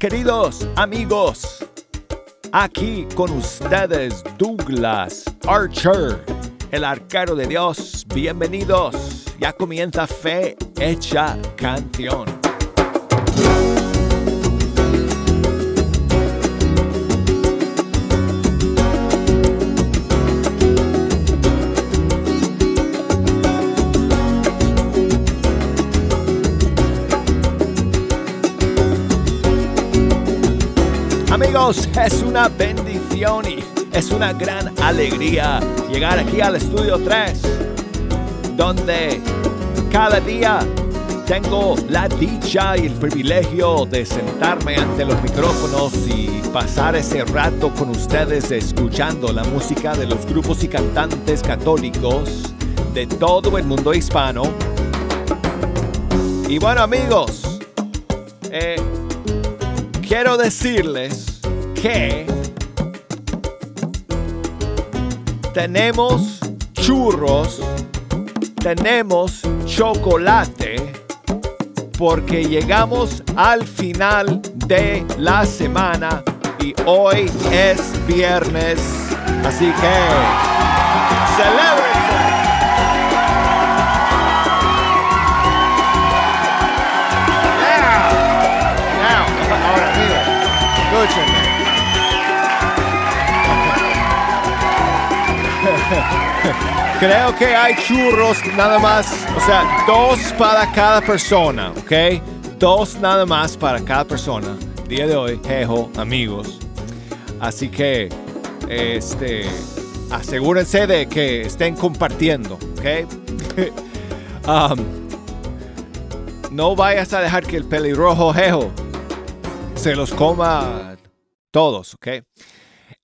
Queridos amigos, aquí con ustedes Douglas Archer, el arquero de Dios. Bienvenidos, ya comienza Fe Hecha Canción. Es una bendición y es una gran alegría llegar aquí al estudio 3, donde cada día tengo la dicha y el privilegio de sentarme ante los micrófonos y pasar ese rato con ustedes escuchando la música de los grupos y cantantes católicos de todo el mundo hispano. Y bueno amigos, eh, quiero decirles que tenemos churros, tenemos chocolate, porque llegamos al final de la semana y hoy es viernes. Así que, celebren. Creo que hay churros nada más, o sea, dos para cada persona, ¿ok? Dos nada más para cada persona. Día de hoy, jejo, amigos. Así que, este, asegúrense de que estén compartiendo, ¿ok? Um, no vayas a dejar que el pelirrojo jejo se los coma todos, ¿ok?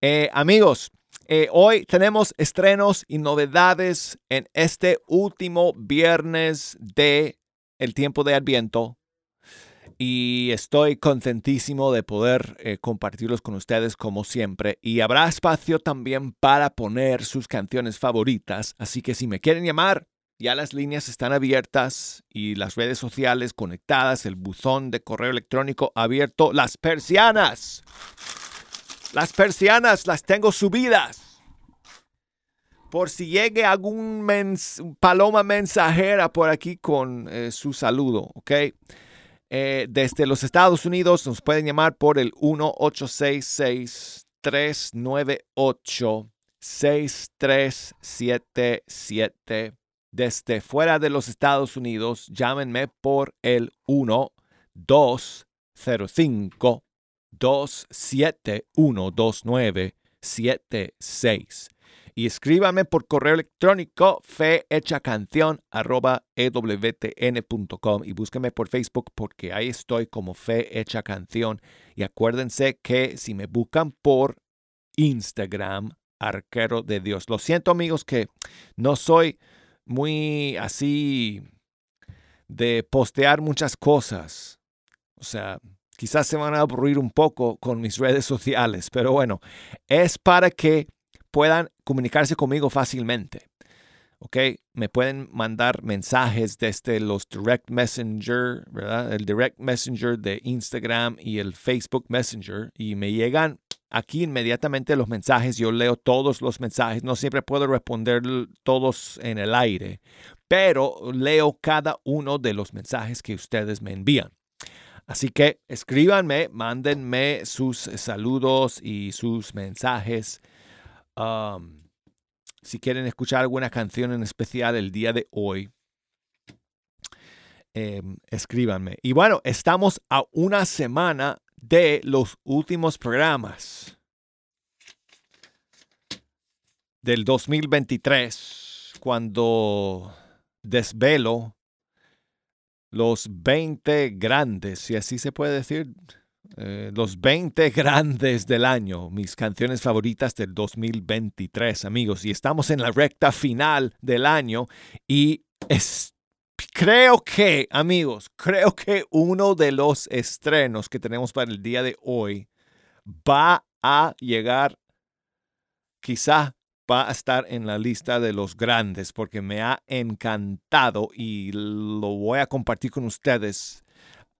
Eh, amigos, eh, hoy tenemos estrenos y novedades en este último viernes de el tiempo de Adviento. Y estoy contentísimo de poder eh, compartirlos con ustedes como siempre. Y habrá espacio también para poner sus canciones favoritas, así que si me quieren llamar, ya las líneas están abiertas y las redes sociales conectadas, el buzón de correo electrónico abierto, las persianas. Las persianas las tengo subidas. Por si llegue algún paloma mensajera por aquí con eh, su saludo, ¿ok? Eh, desde los Estados Unidos nos pueden llamar por el 1866-398-6377. Desde fuera de los Estados Unidos, llámenme por el 1205 2712976 y escríbanme por correo electrónico fehechacanción@ewtn.com y búsquenme por Facebook porque ahí estoy como Fe Hecha Canción y acuérdense que si me buscan por Instagram Arquero de Dios. Lo siento amigos que no soy muy así de postear muchas cosas. O sea, quizás se van a aburrir un poco con mis redes sociales, pero bueno, es para que puedan comunicarse conmigo fácilmente. ¿Ok? Me pueden mandar mensajes desde los Direct Messenger, ¿verdad? El Direct Messenger de Instagram y el Facebook Messenger. Y me llegan aquí inmediatamente los mensajes. Yo leo todos los mensajes. No siempre puedo responder todos en el aire, pero leo cada uno de los mensajes que ustedes me envían. Así que escríbanme, mándenme sus saludos y sus mensajes. Si quieren escuchar alguna canción en especial el día de hoy, em, escríbanme. Y bueno, estamos a una semana de los últimos programas del 2023, cuando desvelo los 20 grandes, si así se puede decir, eh, los 20 grandes del año, mis canciones favoritas del 2023, amigos. Y estamos en la recta final del año y es, creo que, amigos, creo que uno de los estrenos que tenemos para el día de hoy va a llegar, quizá va a estar en la lista de los grandes porque me ha encantado y lo voy a compartir con ustedes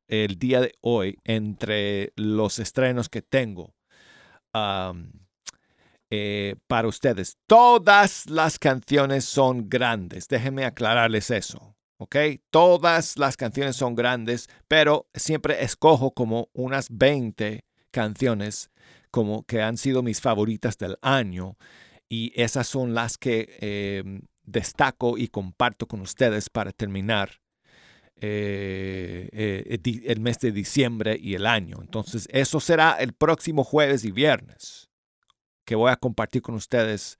el día de hoy entre los estrenos que tengo eh, para ustedes. Todas las canciones son grandes. Déjenme aclararles eso. ¿ok? Todas las canciones son grandes, pero siempre escojo como unas 20 canciones como que han sido mis favoritas del año y esas son las que em, destaco y comparto con ustedes para terminar eh, eh, el mes de diciembre y el año. Entonces, eso será el próximo jueves y viernes que voy a compartir con ustedes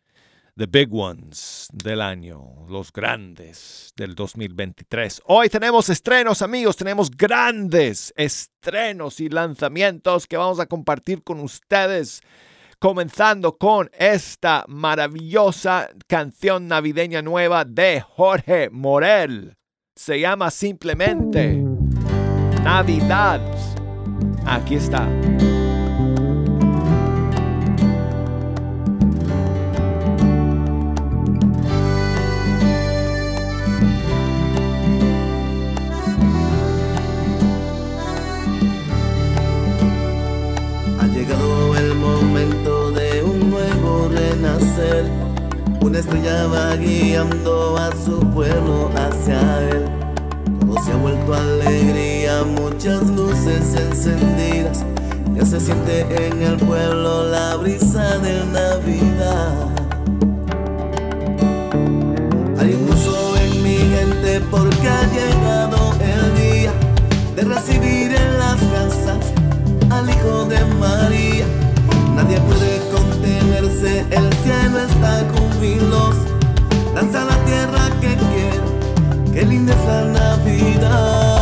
the big ones del año, los grandes del 2023. Hoy tenemos estrenos, amigos, tenemos grandes estrenos y lanzamientos que vamos a compartir con ustedes. Comenzando con esta maravillosa canción navideña nueva de Jorge Morel. Se llama simplemente Navidad. Aquí está. Una estrella va guiando a su pueblo hacia él. Todo se ha vuelto alegría, muchas luces encendidas. Ya se siente en el pueblo la brisa de Navidad. Hay un gozo en mi gente porque ha llegado el día de recibir en las casas al Hijo de María. Nadie puede cielo está con vinos, danza la tierra que quiere, qué linda es la Navidad.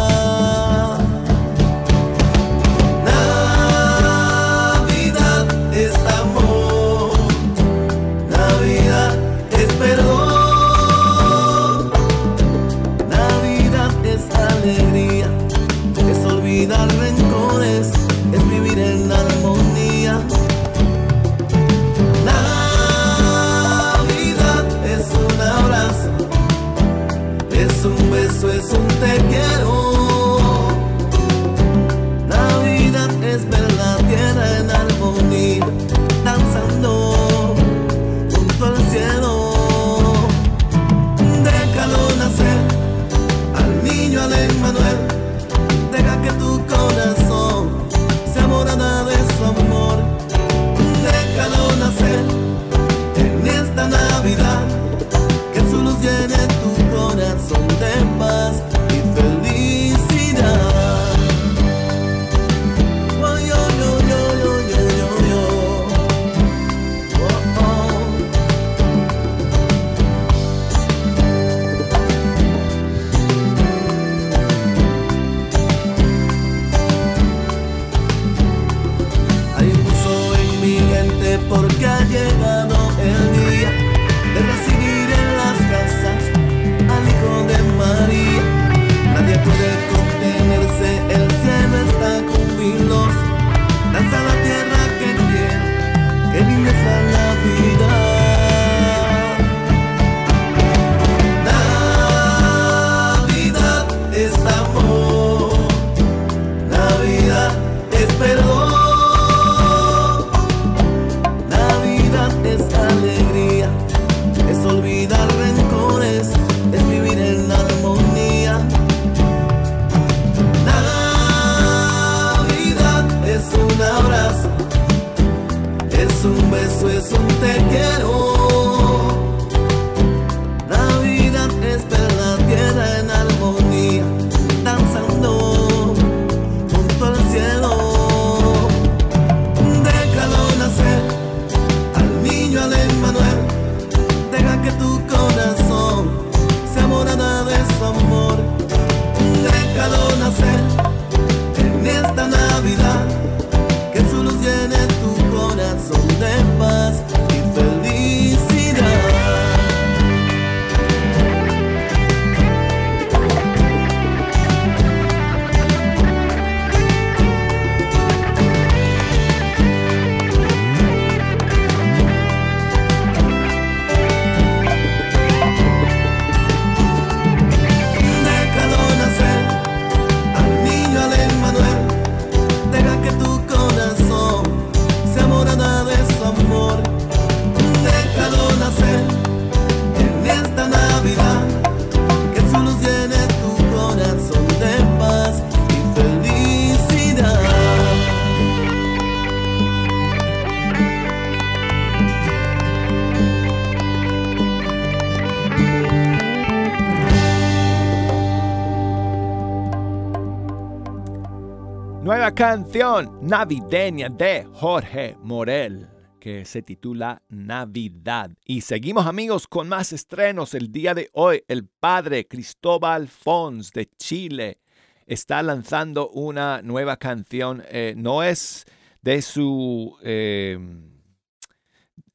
Canción navideña de Jorge Morel que se titula Navidad. Y seguimos amigos con más estrenos el día de hoy. El padre Cristóbal Fons de Chile está lanzando una nueva canción. Eh, no es de su eh,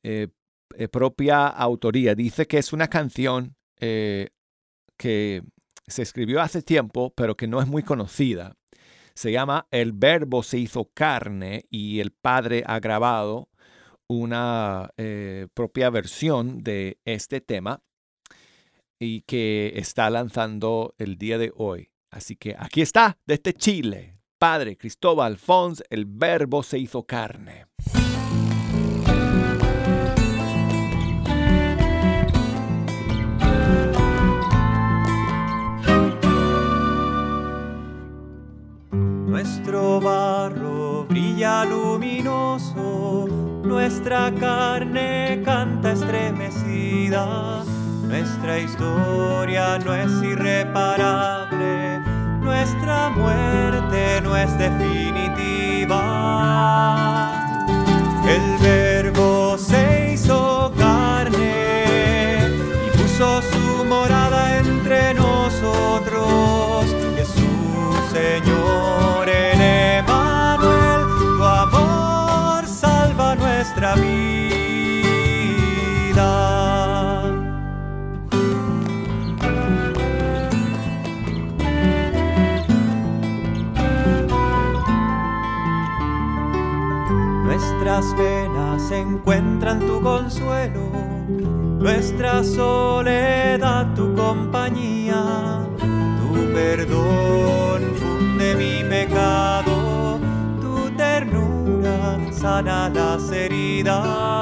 eh, propia autoría. Dice que es una canción que se escribió hace tiempo, pero que no es muy conocida. Se llama El Verbo se hizo carne y el Padre ha grabado una propia versión de este tema y que está lanzando el día de hoy. Así que aquí está, desde Chile, Padre Cristóbal Fons, el verbo se hizo carne. Nuestro barro brilla luminoso, nuestra carne canta estremecida nuestra historia no es irreparable, nuestra muerte no es definitiva. Nuestra soledad tu compañía, tu perdón funde mi pecado, tu ternura sana las heridas.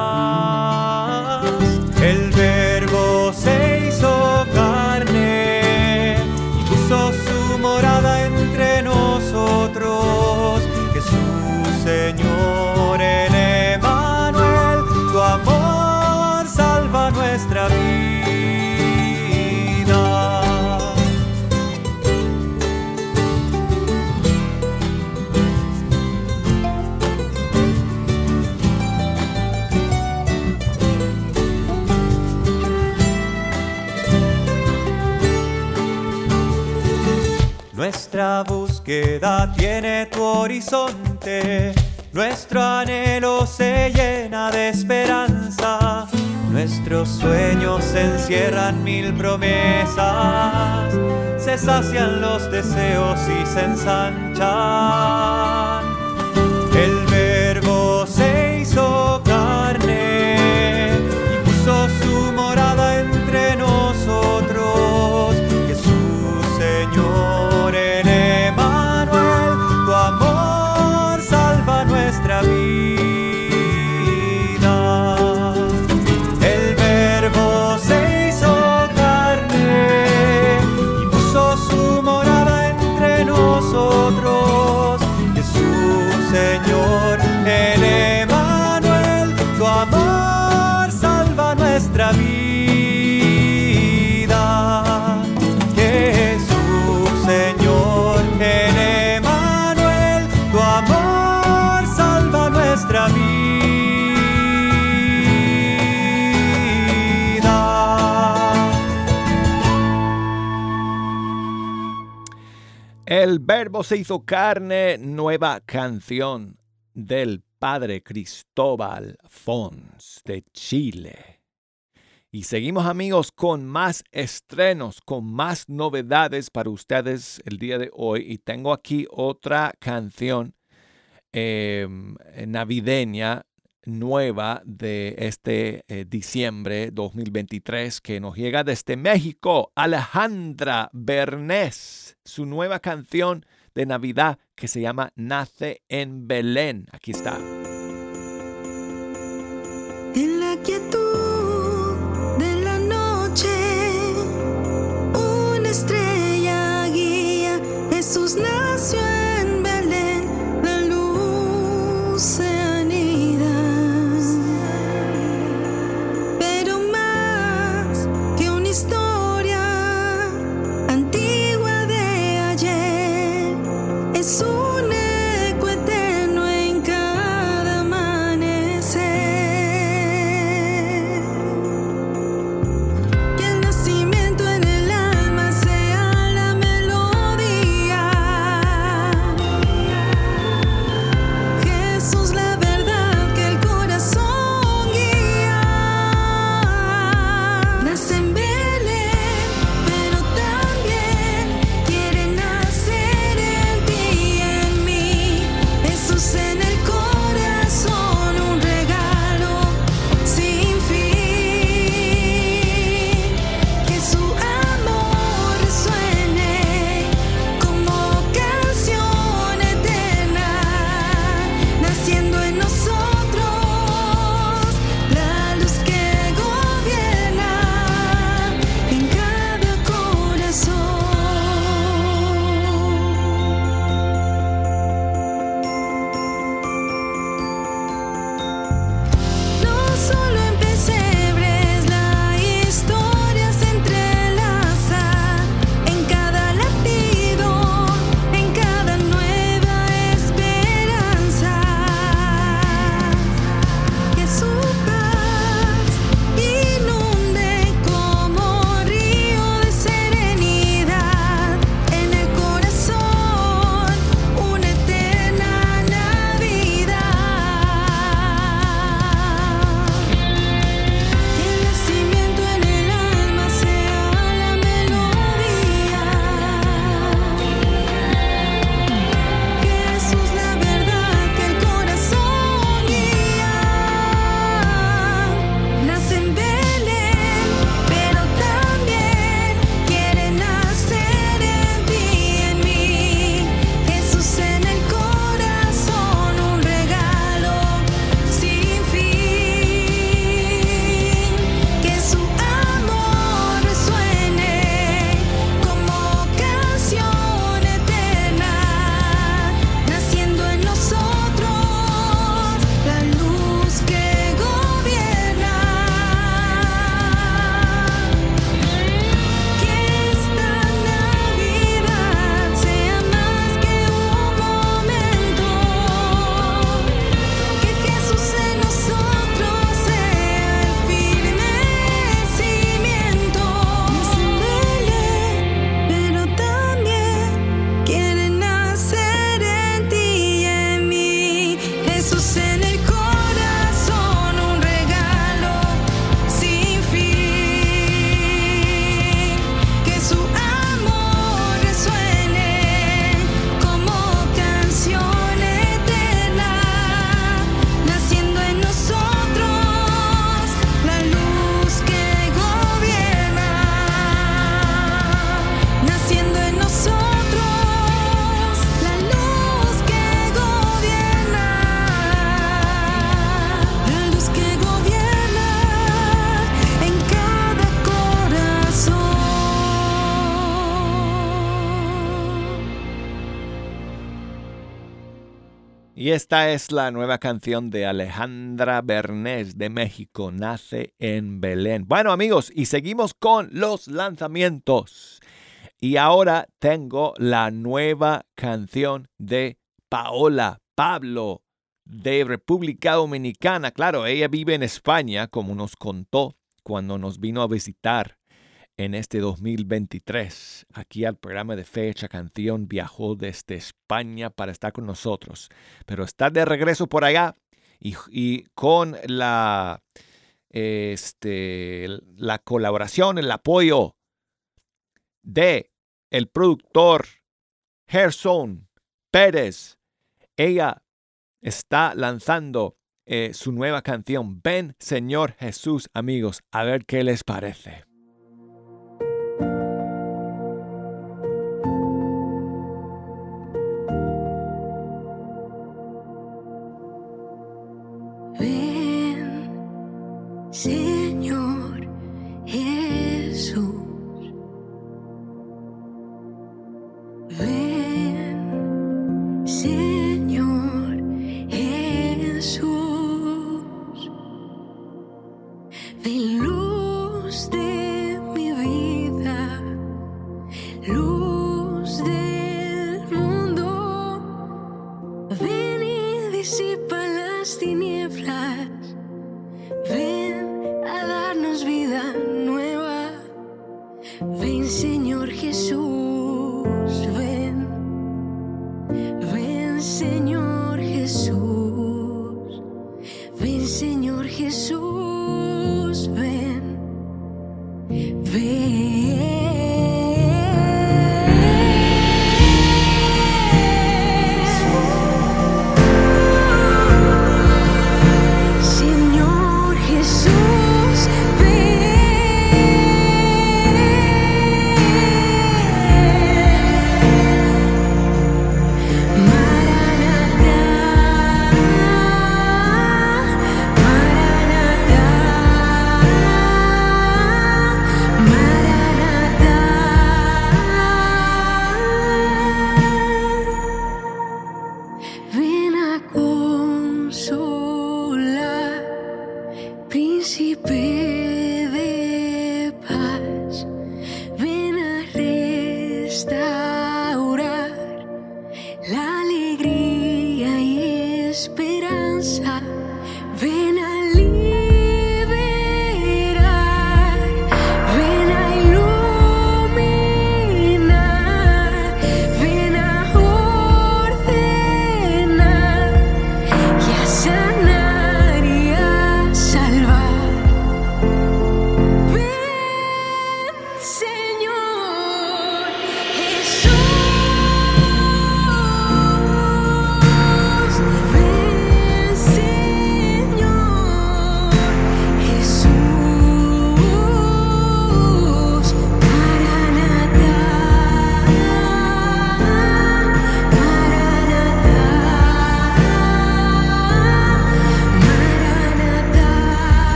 Búsqueda tiene tu horizonte, nuestro anhelo se llena de esperanza, nuestros sueños encierran mil promesas, se sacian los deseos y se ensanchan. Verbo se hizo carne, nueva canción del padre Cristóbal Fons de Chile. Y seguimos amigos con más estrenos, con más novedades para ustedes el día de hoy. Y tengo aquí otra canción eh, navideña nueva de este eh, diciembre 2023 que nos llega desde México. Alejandra Bernés, su nueva canción de Navidad que se llama Nace en Belén. Aquí está. En la quietud Y esta es la nueva canción de Alejandra Bernés de México, Nace en Belén. Bueno amigos, y seguimos con los lanzamientos. Y ahora tengo la nueva canción de Paola Pablo de República Dominicana. Claro, ella vive en España, como nos contó cuando nos vino a visitar en este 2023. Aquí al programa de Fecha Canción viajó desde España para estar con nosotros, pero está de regreso por allá y, con la, este, la colaboración, el apoyo de el productor Gerson Pérez. Ella está lanzando eh, su nueva canción, Ven Señor Jesús, amigos, a ver qué les parece.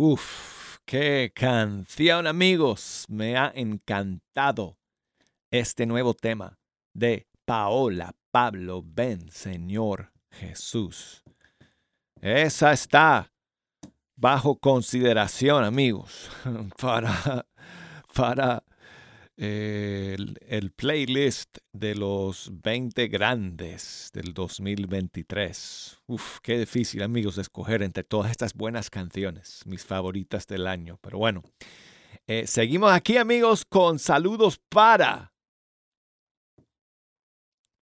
Uf, qué canción amigos. Me ha encantado este nuevo tema de Paola Pablo Ben Señor Jesús. Esa está bajo consideración amigos para, para el, playlist de los 20 grandes del 2023. Uf, qué difícil, amigos, escoger entre todas estas buenas canciones, mis favoritas del año. Pero bueno, eh, seguimos aquí, amigos, con saludos para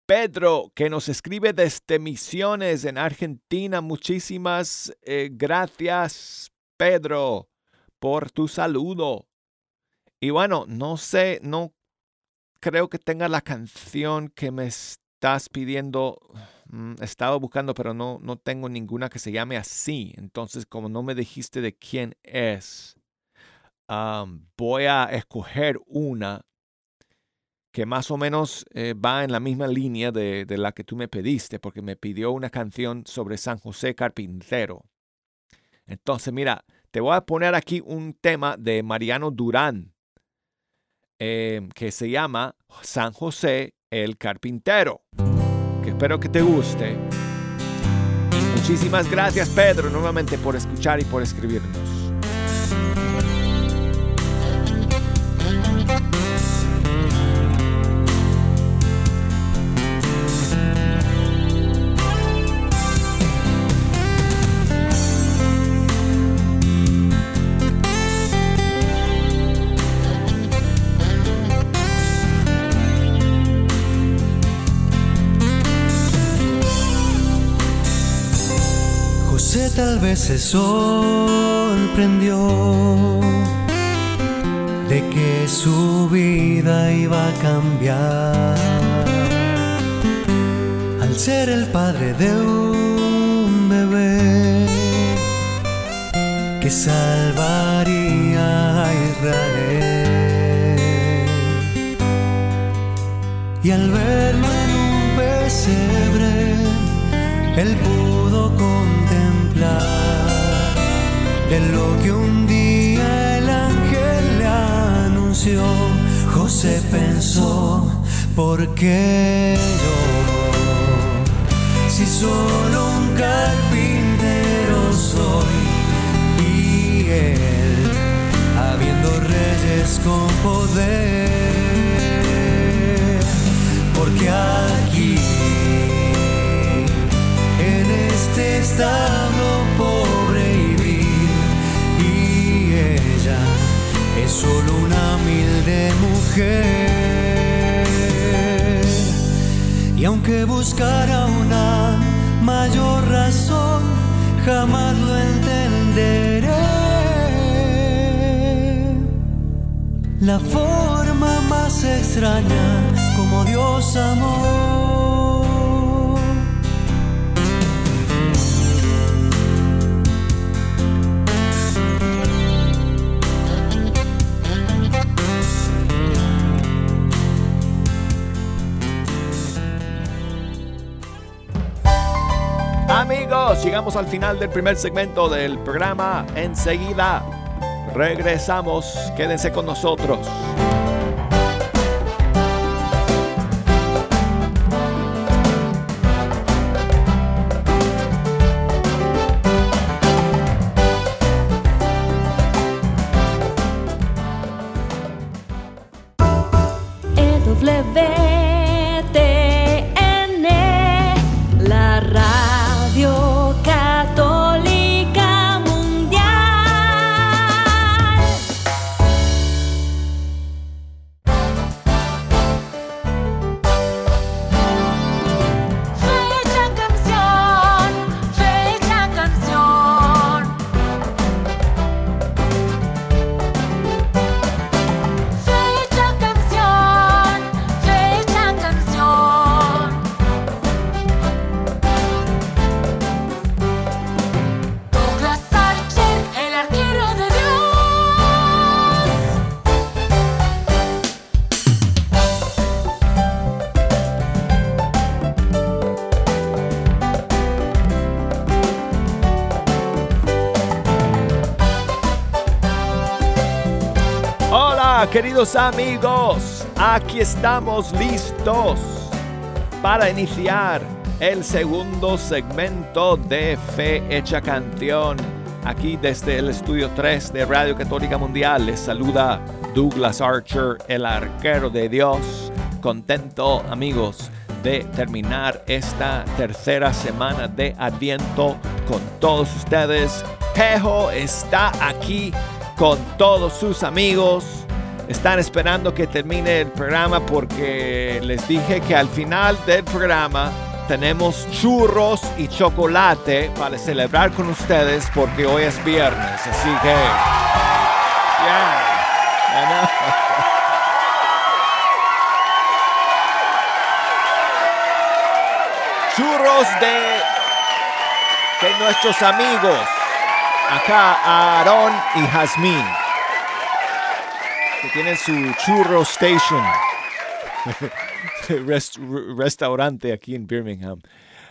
Pedro, que nos escribe desde Misiones en Argentina. Muchísimas eh, gracias, Pedro, por tu saludo. Y bueno, no sé, no creo que tenga la canción que me estás pidiendo. Mm, estaba buscando, pero no, no tengo ninguna que se llame así. Entonces, como no me dijiste de quién es, voy a escoger una que más o menos eh, va en la misma línea de, de, la que tú me pediste, porque me pidió una canción sobre San José Carpintero. Entonces, mira, te voy a poner aquí un tema de Mariano Durán, eh, que se llama San José el Carpintero, que espero que te guste. Muchísimas gracias Pedro nuevamente por escuchar y por escribirnos. Se sorprendió de que su vida iba a cambiar. Al ser el padre de un bebé que salvaría a Israel. Y al verlo en un pesebre él pudo de lo que un día el ángel le anunció. José pensó, ¿por qué yo? Si solo un carpintero soy y él, habiendo reyes con poder, porque aquí en este establo es solo una humilde mujer. Y aunque buscara una mayor razón jamás lo entenderé. La forma más extraña como Dios amó Amigos, llegamos al final del primer segmento del programa. Enseguida regresamos. Quédense con nosotros. Amigos, aquí estamos listos para iniciar el segundo segmento de Fe Hecha Canción. Aquí desde el estudio 3 de Radio Católica Mundial les saluda Douglas Archer, el arquero de Dios. Contento amigos de terminar esta tercera semana de Adviento con todos ustedes. Pejo está aquí con todos sus amigos están esperando que termine el programa porque les dije que al final del programa tenemos churros y chocolate para celebrar con ustedes porque hoy es viernes. Así que... churros de, de nuestros amigos. Acá Aarón y Jazmín. Que tienen su churro station. Rest- restaurante aquí en Birmingham.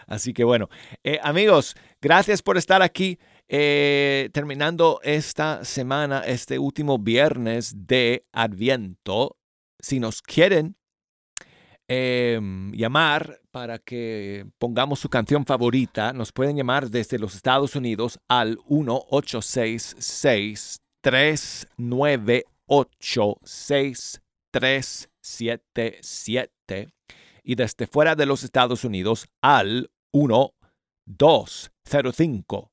Así que bueno, eh, amigos, gracias por estar aquí. eh, terminando esta semana, este último viernes de Adviento. Si nos quieren eh, llamar para que pongamos su canción favorita, nos pueden llamar desde los Estados Unidos al 1-866-398-6377 y desde fuera de los Estados Unidos al 1-205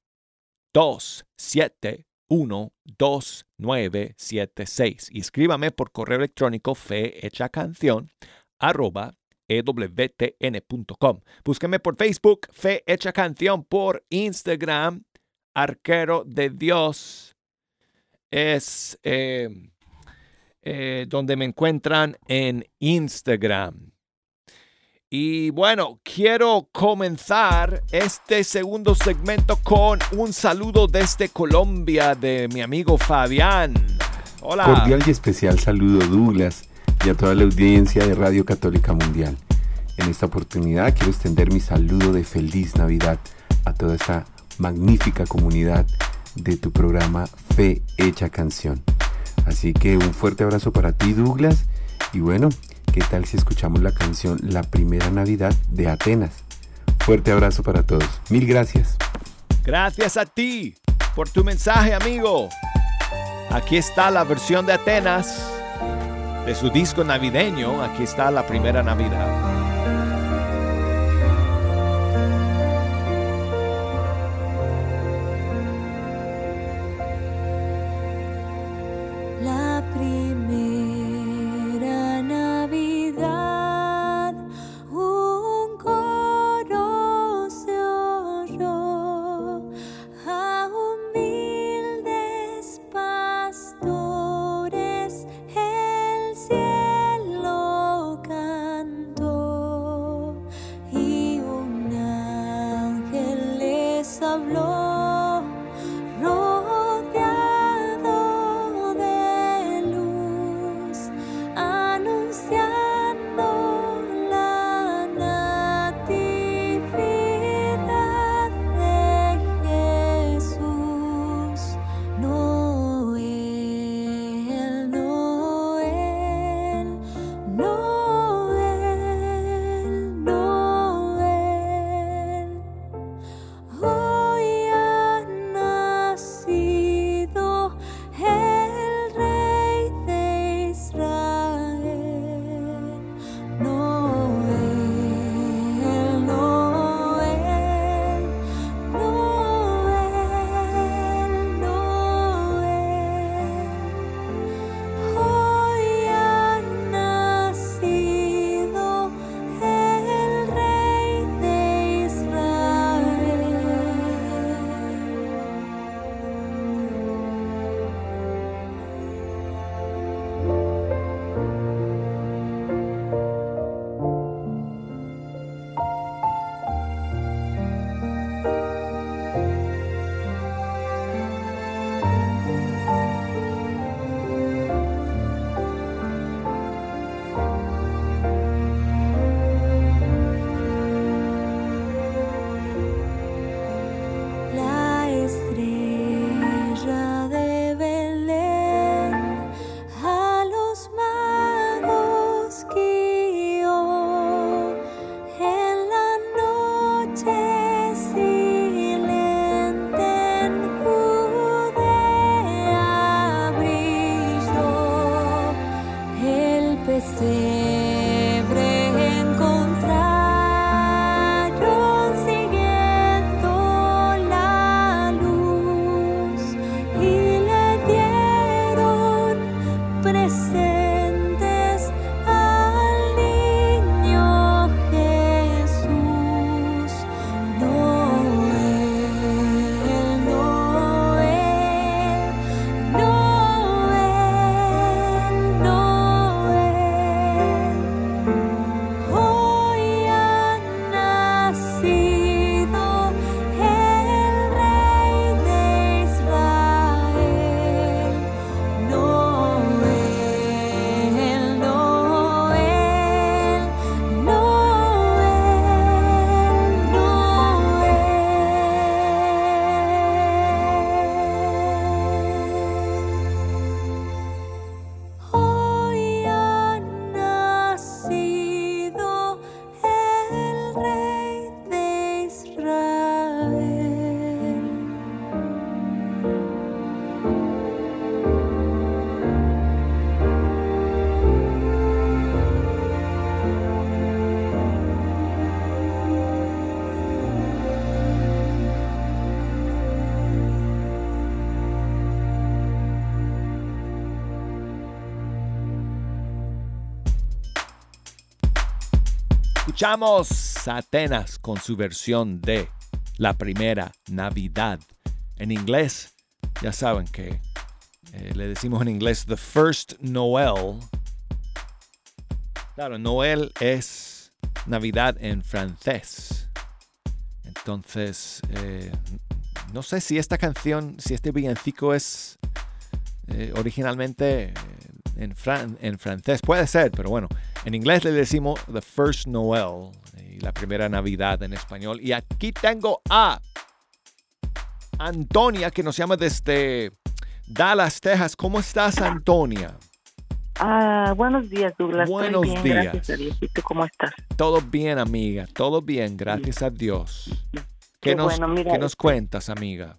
271-2976 y escríbame por correo electrónico fe canción arroba ewtn.com. Búsqueme por Facebook, Fe Canción, por Instagram, Arquero de Dios. Es eh, eh, donde me encuentran en Instagram. Y bueno, quiero comenzar este segundo segmento con un saludo desde Colombia de mi amigo Fabián. Hola. Cordial y especial saludo Douglas y a toda la audiencia de Radio Católica Mundial. En esta oportunidad quiero extender mi saludo de feliz Navidad a toda esta magnífica comunidad de tu programa Fe Hecha Canción. Así que un fuerte abrazo para ti Douglas y bueno, ¿qué tal si escuchamos la canción La Primera Navidad de Atenas? Fuerte abrazo para todos. Mil gracias. Gracias a ti por tu mensaje, amigo. Aquí está la versión de Atenas de su disco navideño. Aquí está la primera Navidad. Escuchamos Atenas con su versión de La Primera Navidad. En inglés, ya saben que eh, le decimos en inglés The First Noel. Claro, Noel es Navidad en francés. Entonces, eh, no sé si esta canción, si este villancico es eh, originalmente en, fran- en francés. Puede ser, pero bueno, en inglés le decimos The First Noel y la primera Navidad en español. Y aquí tengo a Antonia que nos llama desde Dallas, Texas. ¿Cómo estás, Antonia? Ah, buenos días, Douglas. Buenos bien, días. Gracias a Dios. ¿Y tú cómo estás? Todo bien, amiga. Todo bien, gracias a Dios. ¿Qué, Qué nos, bueno, mira, ¿qué nos cuentas, amiga?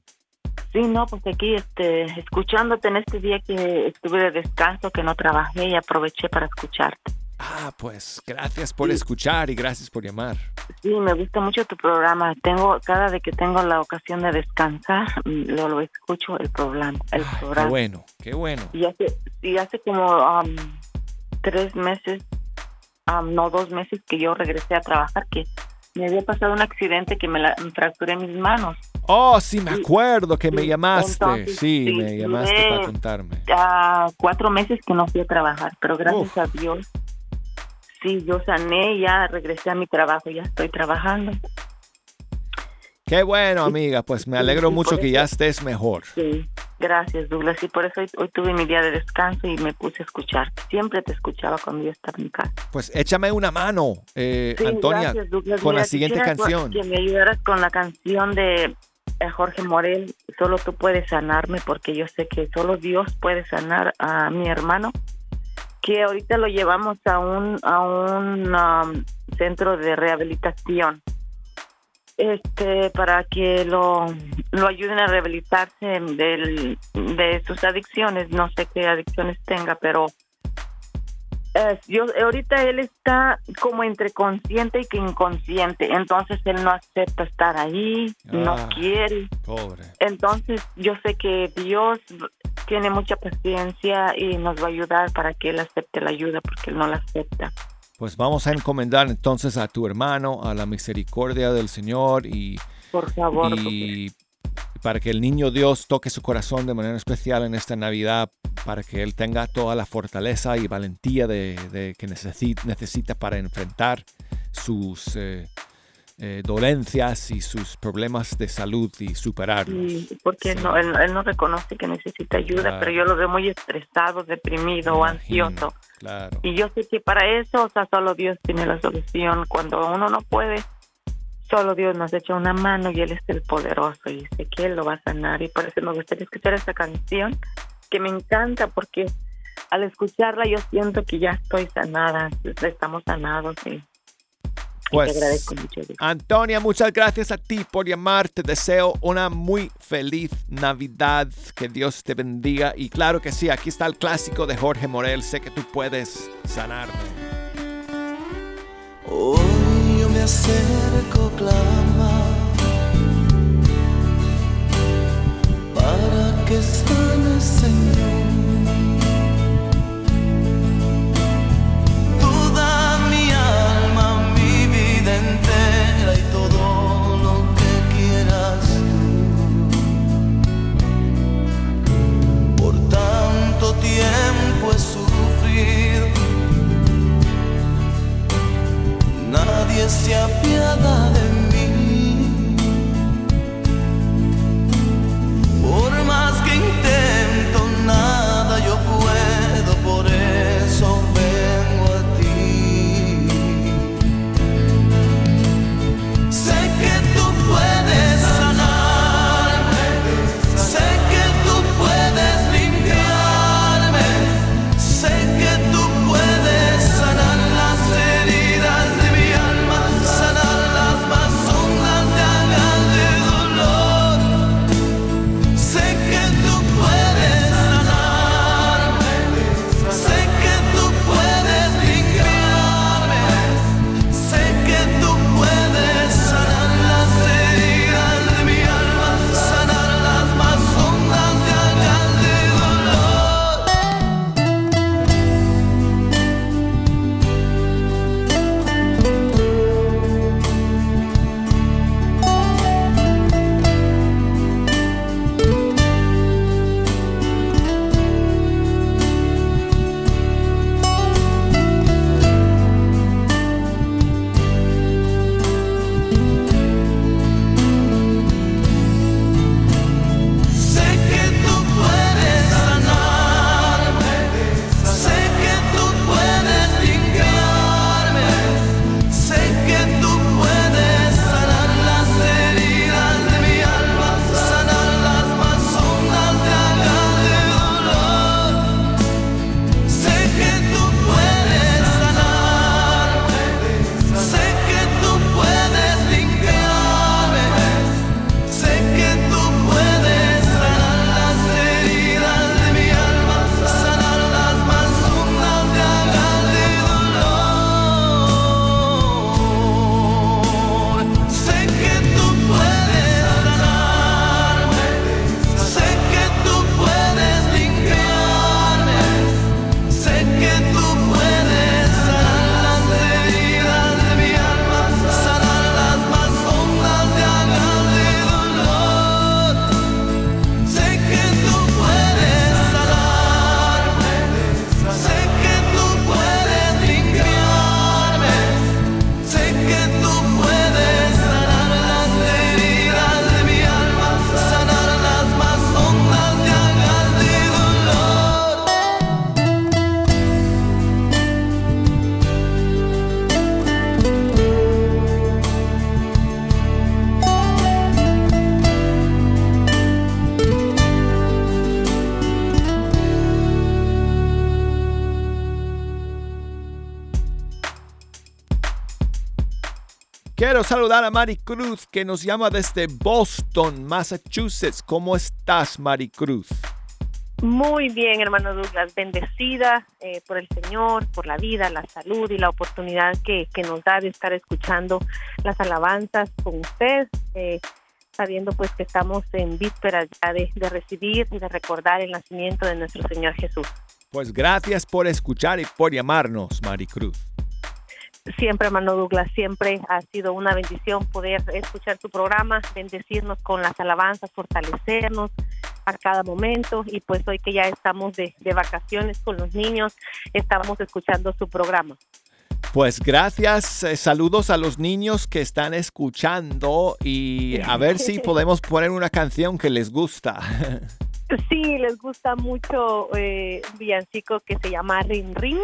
Sí, no, pues aquí este, escuchándote en este día que estuve de descanso, que no trabajé y aproveché para escucharte. Ah, pues gracias por Sí. escuchar y gracias por llamar. Sí, me gusta mucho tu programa. Tengo cada vez que tengo la ocasión de descansar, mm, lo, lo escucho el programa, el Ay, qué programa. bueno, qué bueno. Y hace, y hace como am, tres meses, am, no dos meses que yo regresé a trabajar, que me había pasado un accidente que me, la, me fracturé mis manos. Oh, sí, me acuerdo que me llamaste. entonces, Sí, sí, me llamaste para contarme. Ya cuatro meses que no fui a trabajar, pero gracias Uf. a Dios, sí, yo sané, ya regresé a mi trabajo, ya estoy trabajando. Qué bueno, amiga. Pues me alegro sí, mucho que eso- ya estés mejor. Sí, gracias Douglas, y por eso hoy, hoy tuve mi día de descanso y me puse a escuchar. Siempre te escuchaba cuando yo estaba en casa. Pues échame una mano, eh, Sí, Antonia, gracias, Douglas. con la siguiente quisiera canción. Que me ayudaras con la canción de Jorge Morel, Solo tú puedes sanarme, porque yo sé que solo Dios puede sanar a mi hermano, que ahorita lo llevamos a un, a un um, centro de rehabilitación. Este, para que lo, lo ayuden a rehabilitarse de sus adicciones. No sé qué adicciones tenga, pero eh, yo, ahorita él está como entre consciente y que inconsciente, entonces él no acepta estar ahí, no Ah. quiere. Pobre. Entonces yo sé que Dios tiene mucha paciencia y nos va a ayudar para que él acepte la ayuda porque él no la acepta. Pues vamos a encomendar entonces a tu hermano, a la misericordia del Señor y, Por favor, porque- y para que el niño Dios toque su corazón de manera especial en esta Navidad, para que él tenga toda la fortaleza y valentía de, de que necesi- necesita para enfrentar sus eh, eh, dolencias y sus problemas de salud y superarlos. Sí, porque Sí. no, él, él no reconoce que necesita ayuda, Claro. pero yo lo veo muy estresado, deprimido o ansioso. Claro. Y yo sé que para eso, o sea, solo Dios tiene la solución. Cuando uno no puede, solo Dios nos echa una mano y Él es el poderoso y sé que Él lo va a sanar. Y por eso me gustaría escuchar esta canción que me encanta porque al escucharla yo siento que ya estoy sanada, estamos sanados y, y Pues, te agradezco mucho. Dios. Antonia, muchas gracias a ti por llamar. Te deseo una muy feliz Navidad. Que Dios te bendiga. Y claro que sí, aquí está el clásico de Jorge Morel. Sé que tú puedes sanarme. Hoy yo me acerco, clama para que sane, Señor. Toda mi alma, mi vida entera y todo lo que quieras tú. Por tanto tiempo he sufrido. Nadie se apiada de. Saludar a Maricruz que nos llama desde Boston, Massachusetts. ¿Cómo estás, Maricruz? Muy bien, hermano Douglas, bendecida eh, por el Señor, por la vida, la salud y la oportunidad que, que nos da de estar escuchando las alabanzas con usted, eh, sabiendo pues que estamos en vísperas ya de, de recibir y de recordar el nacimiento de nuestro Señor Jesús. Pues gracias por escuchar y por llamarnos, Maricruz. Siempre, hermano Douglas, siempre ha sido una bendición poder escuchar tu programa, bendecirnos con las alabanzas, fortalecernos a cada momento y pues hoy que ya estamos de, de vacaciones con los niños, estamos escuchando su programa. Pues gracias, eh, saludos a los niños que están escuchando y a ver si podemos poner una canción que les gusta. Sí, les gusta mucho eh, un villancico que se llama Ring Ring.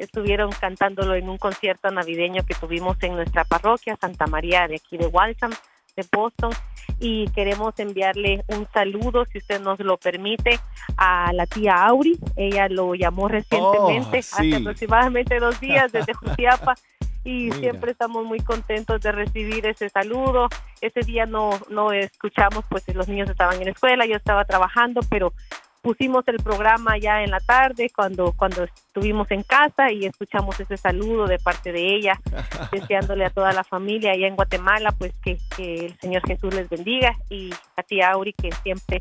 Estuvieron cantándolo en un concierto navideño que tuvimos en nuestra parroquia Santa María de aquí de Waltham, de Boston. Y queremos enviarle un saludo, si usted nos lo permite, a la tía Auri. Ella lo llamó recientemente, Oh, sí. hace aproximadamente dos días desde Jutiapa. Y Mira. siempre estamos muy contentos de recibir ese saludo. Ese día no, no escuchamos, pues los niños estaban en la escuela, yo estaba trabajando, pero pusimos el programa ya en la tarde cuando cuando estuvimos en casa y escuchamos ese saludo de parte de ella, deseándole a toda la familia allá en Guatemala, pues que, que el Señor Jesús les bendiga y a ti Auri que siempre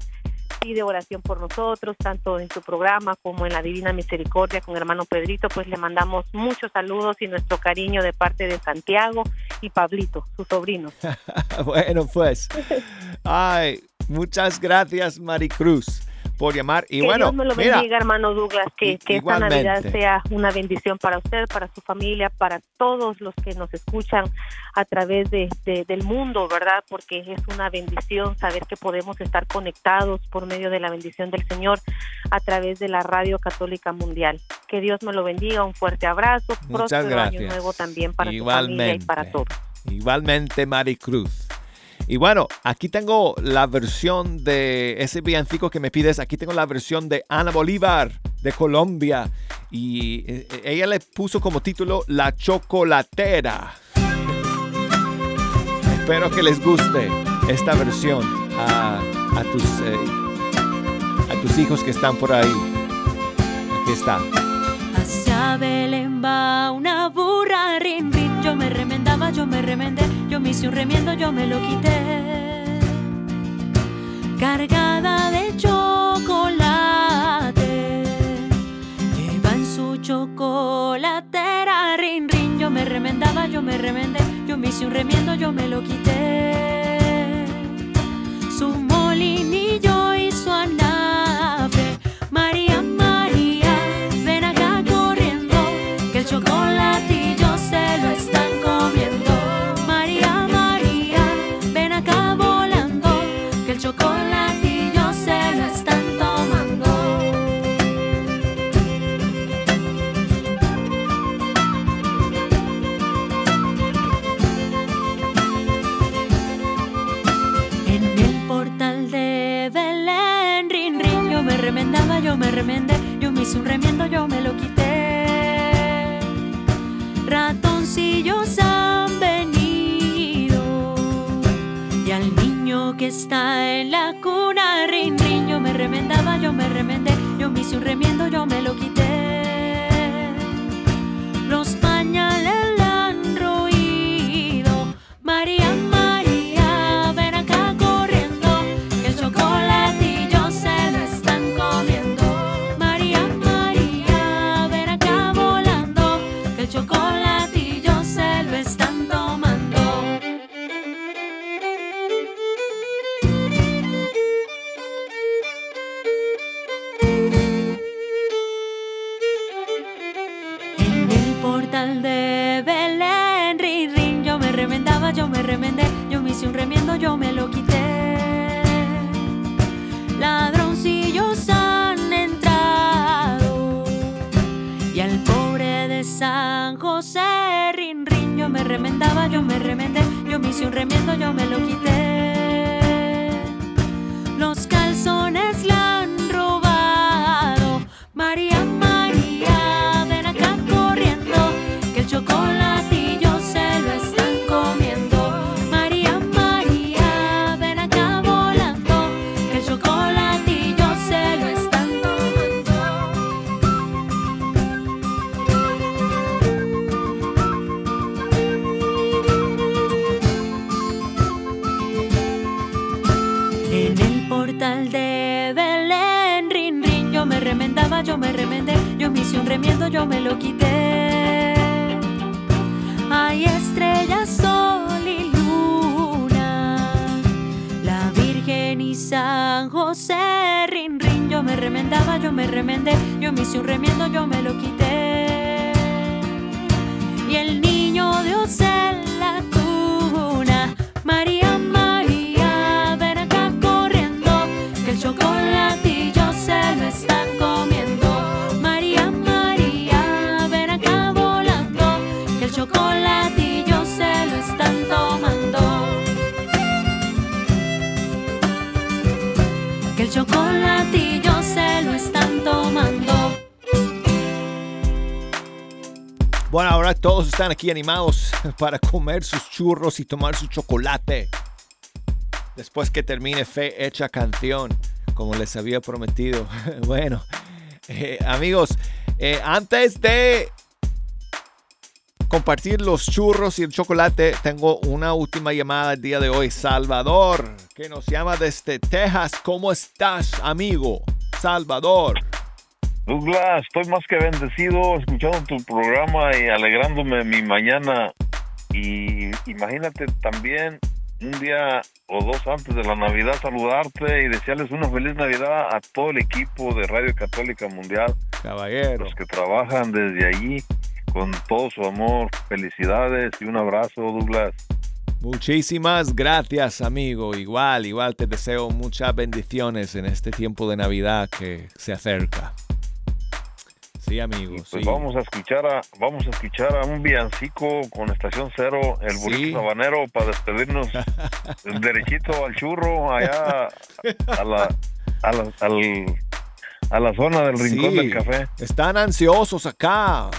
pide oración por nosotros, tanto en su programa como en la Divina Misericordia con hermano Pedrito, pues le mandamos muchos saludos y nuestro cariño de parte de Santiago y Pablito, su sobrino. bueno, pues. Ay, muchas gracias, Maricruz, por llamar. Y que bueno, Dios me lo mira, bendiga, hermano Douglas, que, esta Navidad igualmente. sea una bendición para usted, para su familia, para todos los que nos escuchan a través de, de- del mundo, ¿verdad? Porque es una bendición saber que podemos estar conectados por medio de la bendición del Señor a través de la Radio Católica Mundial. Que Dios me lo bendiga, un fuerte abrazo, Muchas próspero gracias. año nuevo también para su familia y para todos. Igualmente, Maricruz. Y bueno, aquí tengo la versión de ese villancico que me pides. Aquí tengo la versión de Ana Bolívar de Colombia. Y eh, eh, ella le puso como título La Chocolatera. Espero que les guste esta versión a, a tus, eh, a tus hijos que están por ahí. Aquí está. Una burra. Yo me remendaba, yo me remendé, yo me hice un remiendo, yo me lo quité. Cargada de chocolate, lleva en su chocolatera, rin, rin. Yo me remendaba, yo me remendé, yo me hice un remiendo, yo me lo quité. Un remiendo, yo me lo quité. Ratoncillos han venido y al niño que está en la cuna, rin, rin, yo me remendaba, yo me remendé, yo me hice un remiendo, yo me lo quité. Hice un remiendo, yo me lo quité. El chocolatillo se lo están tomando. Bueno, ahora todos están aquí animados para comer sus churros y tomar su chocolate. Después que termine Fe Hecha Canción, como les había prometido. Bueno, eh, amigos, eh, antes de compartir los churros y el chocolate, tengo una última llamada el día de hoy. Salvador, que nos llama desde Texas. ¿Cómo estás, amigo? Salvador. Douglas, estoy más que bendecido escuchando tu programa y alegrándome mi mañana. Y imagínate también un día o dos antes de la Navidad saludarte y desearles una feliz Navidad a todo el equipo de Radio Católica Mundial, Caballero. los que trabajan desde allí con todo su amor. Felicidades y un abrazo, Douglas. Muchísimas gracias, amigo. Igual, igual te deseo muchas bendiciones en este tiempo de Navidad que se acerca. Sí, amigo. Y pues sí. vamos a escuchar a vamos a escuchar a un villancico con estación cero, el Sí. burrito sabanero para despedirnos derechito al churro allá a la a la, al- a la zona del rincón Sí, del café. Están ansiosos acá.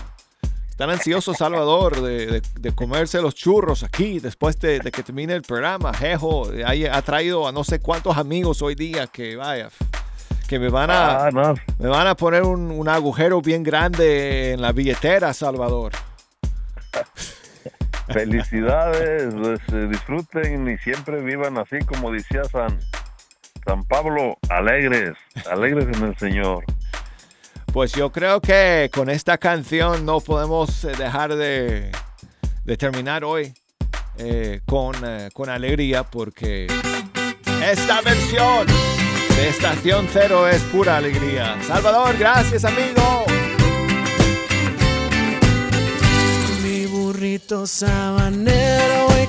Están ansiosos, Salvador, de, de- de comerse los churros aquí después de, de que termine el programa. Jejo ahí ha traído a no sé cuántos amigos hoy día que vaya, que me van a, Ah, no. me van a poner un, un agujero bien grande en la billetera, Salvador. Felicidades, pues, eh, disfruten y siempre vivan así como decía San San Pablo, alegres, alegres en el Señor. Pues yo creo que con esta canción no podemos eh, dejar de, terminar hoy eh, con, eh, con alegría porque esta versión de Estación Cero es pura alegría. Salvador, gracias amigo. Mi burrito sabanero voy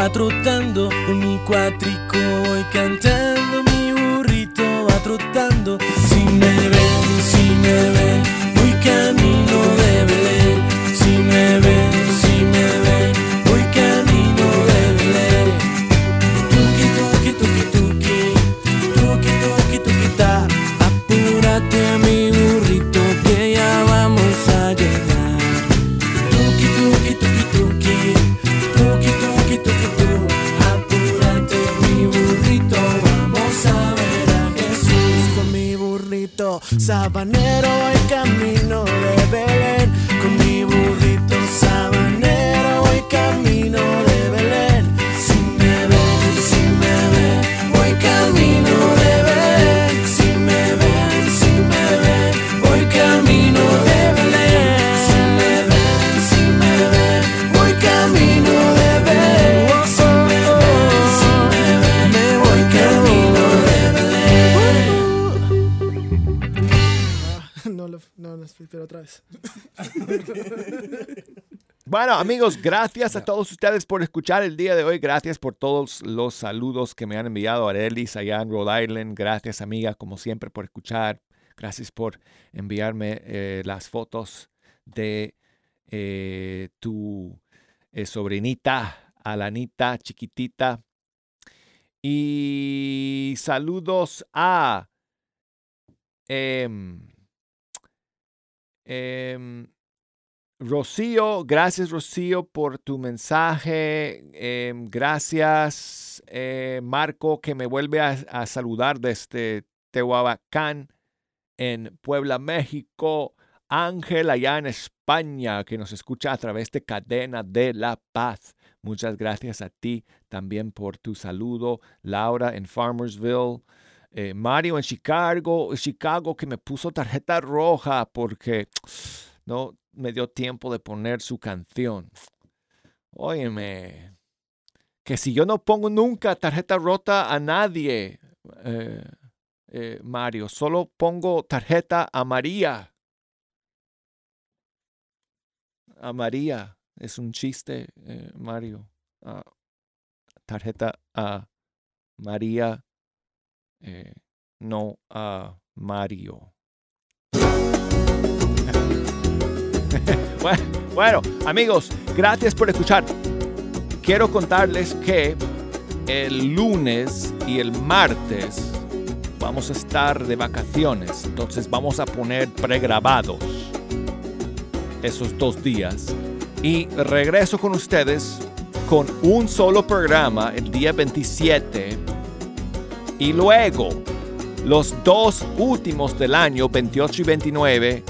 va trotando. Con mi cuatrico voy cantando, mi burrito va trotando. Bueno, amigos, gracias a todos ustedes por escuchar el día de hoy. Gracias por todos los saludos que me han enviado Arelis allá en Rhode Island. Gracias, amiga, como siempre, por escuchar. Gracias por enviarme eh, las fotos de eh, tu eh, sobrinita, Alanita, chiquitita. Y saludos a... em, em, Rocío, gracias Rocío por tu mensaje. Em, gracias eh, Marco que me vuelve a, saludar desde Tehuacán en Puebla, México. Ángel allá en España que nos escucha a través de Cadena de la Paz. Muchas gracias a ti también por tu saludo. Laura en Farmersville. Eh, Mario en Chicago, Chicago que me puso tarjeta roja porque no me dio tiempo de poner su canción. Óyeme, que si yo no pongo nunca tarjeta rota a nadie, eh, eh, Mario, solo pongo tarjeta a María. A María, es un chiste, eh, Mario. Ah, tarjeta a María, no a Mario. Bueno, amigos, gracias por escuchar. Quiero contarles que el lunes y el martes vamos a estar de vacaciones, entonces vamos a poner pregrabados esos dos días. Y regreso con ustedes con un solo programa el día 27 y luego los dos últimos del año 28 y 29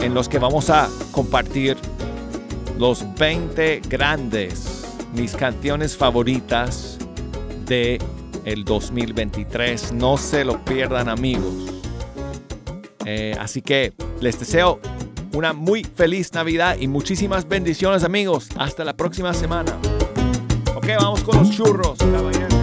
en los que vamos a compartir los 20 grandes, mis canciones favoritas de el 2023. No se lo pierdan amigos. Eh, así que les deseo una muy feliz Navidad y muchísimas bendiciones amigos. Hasta la próxima semana. Ok, vamos con los churros, caballeros.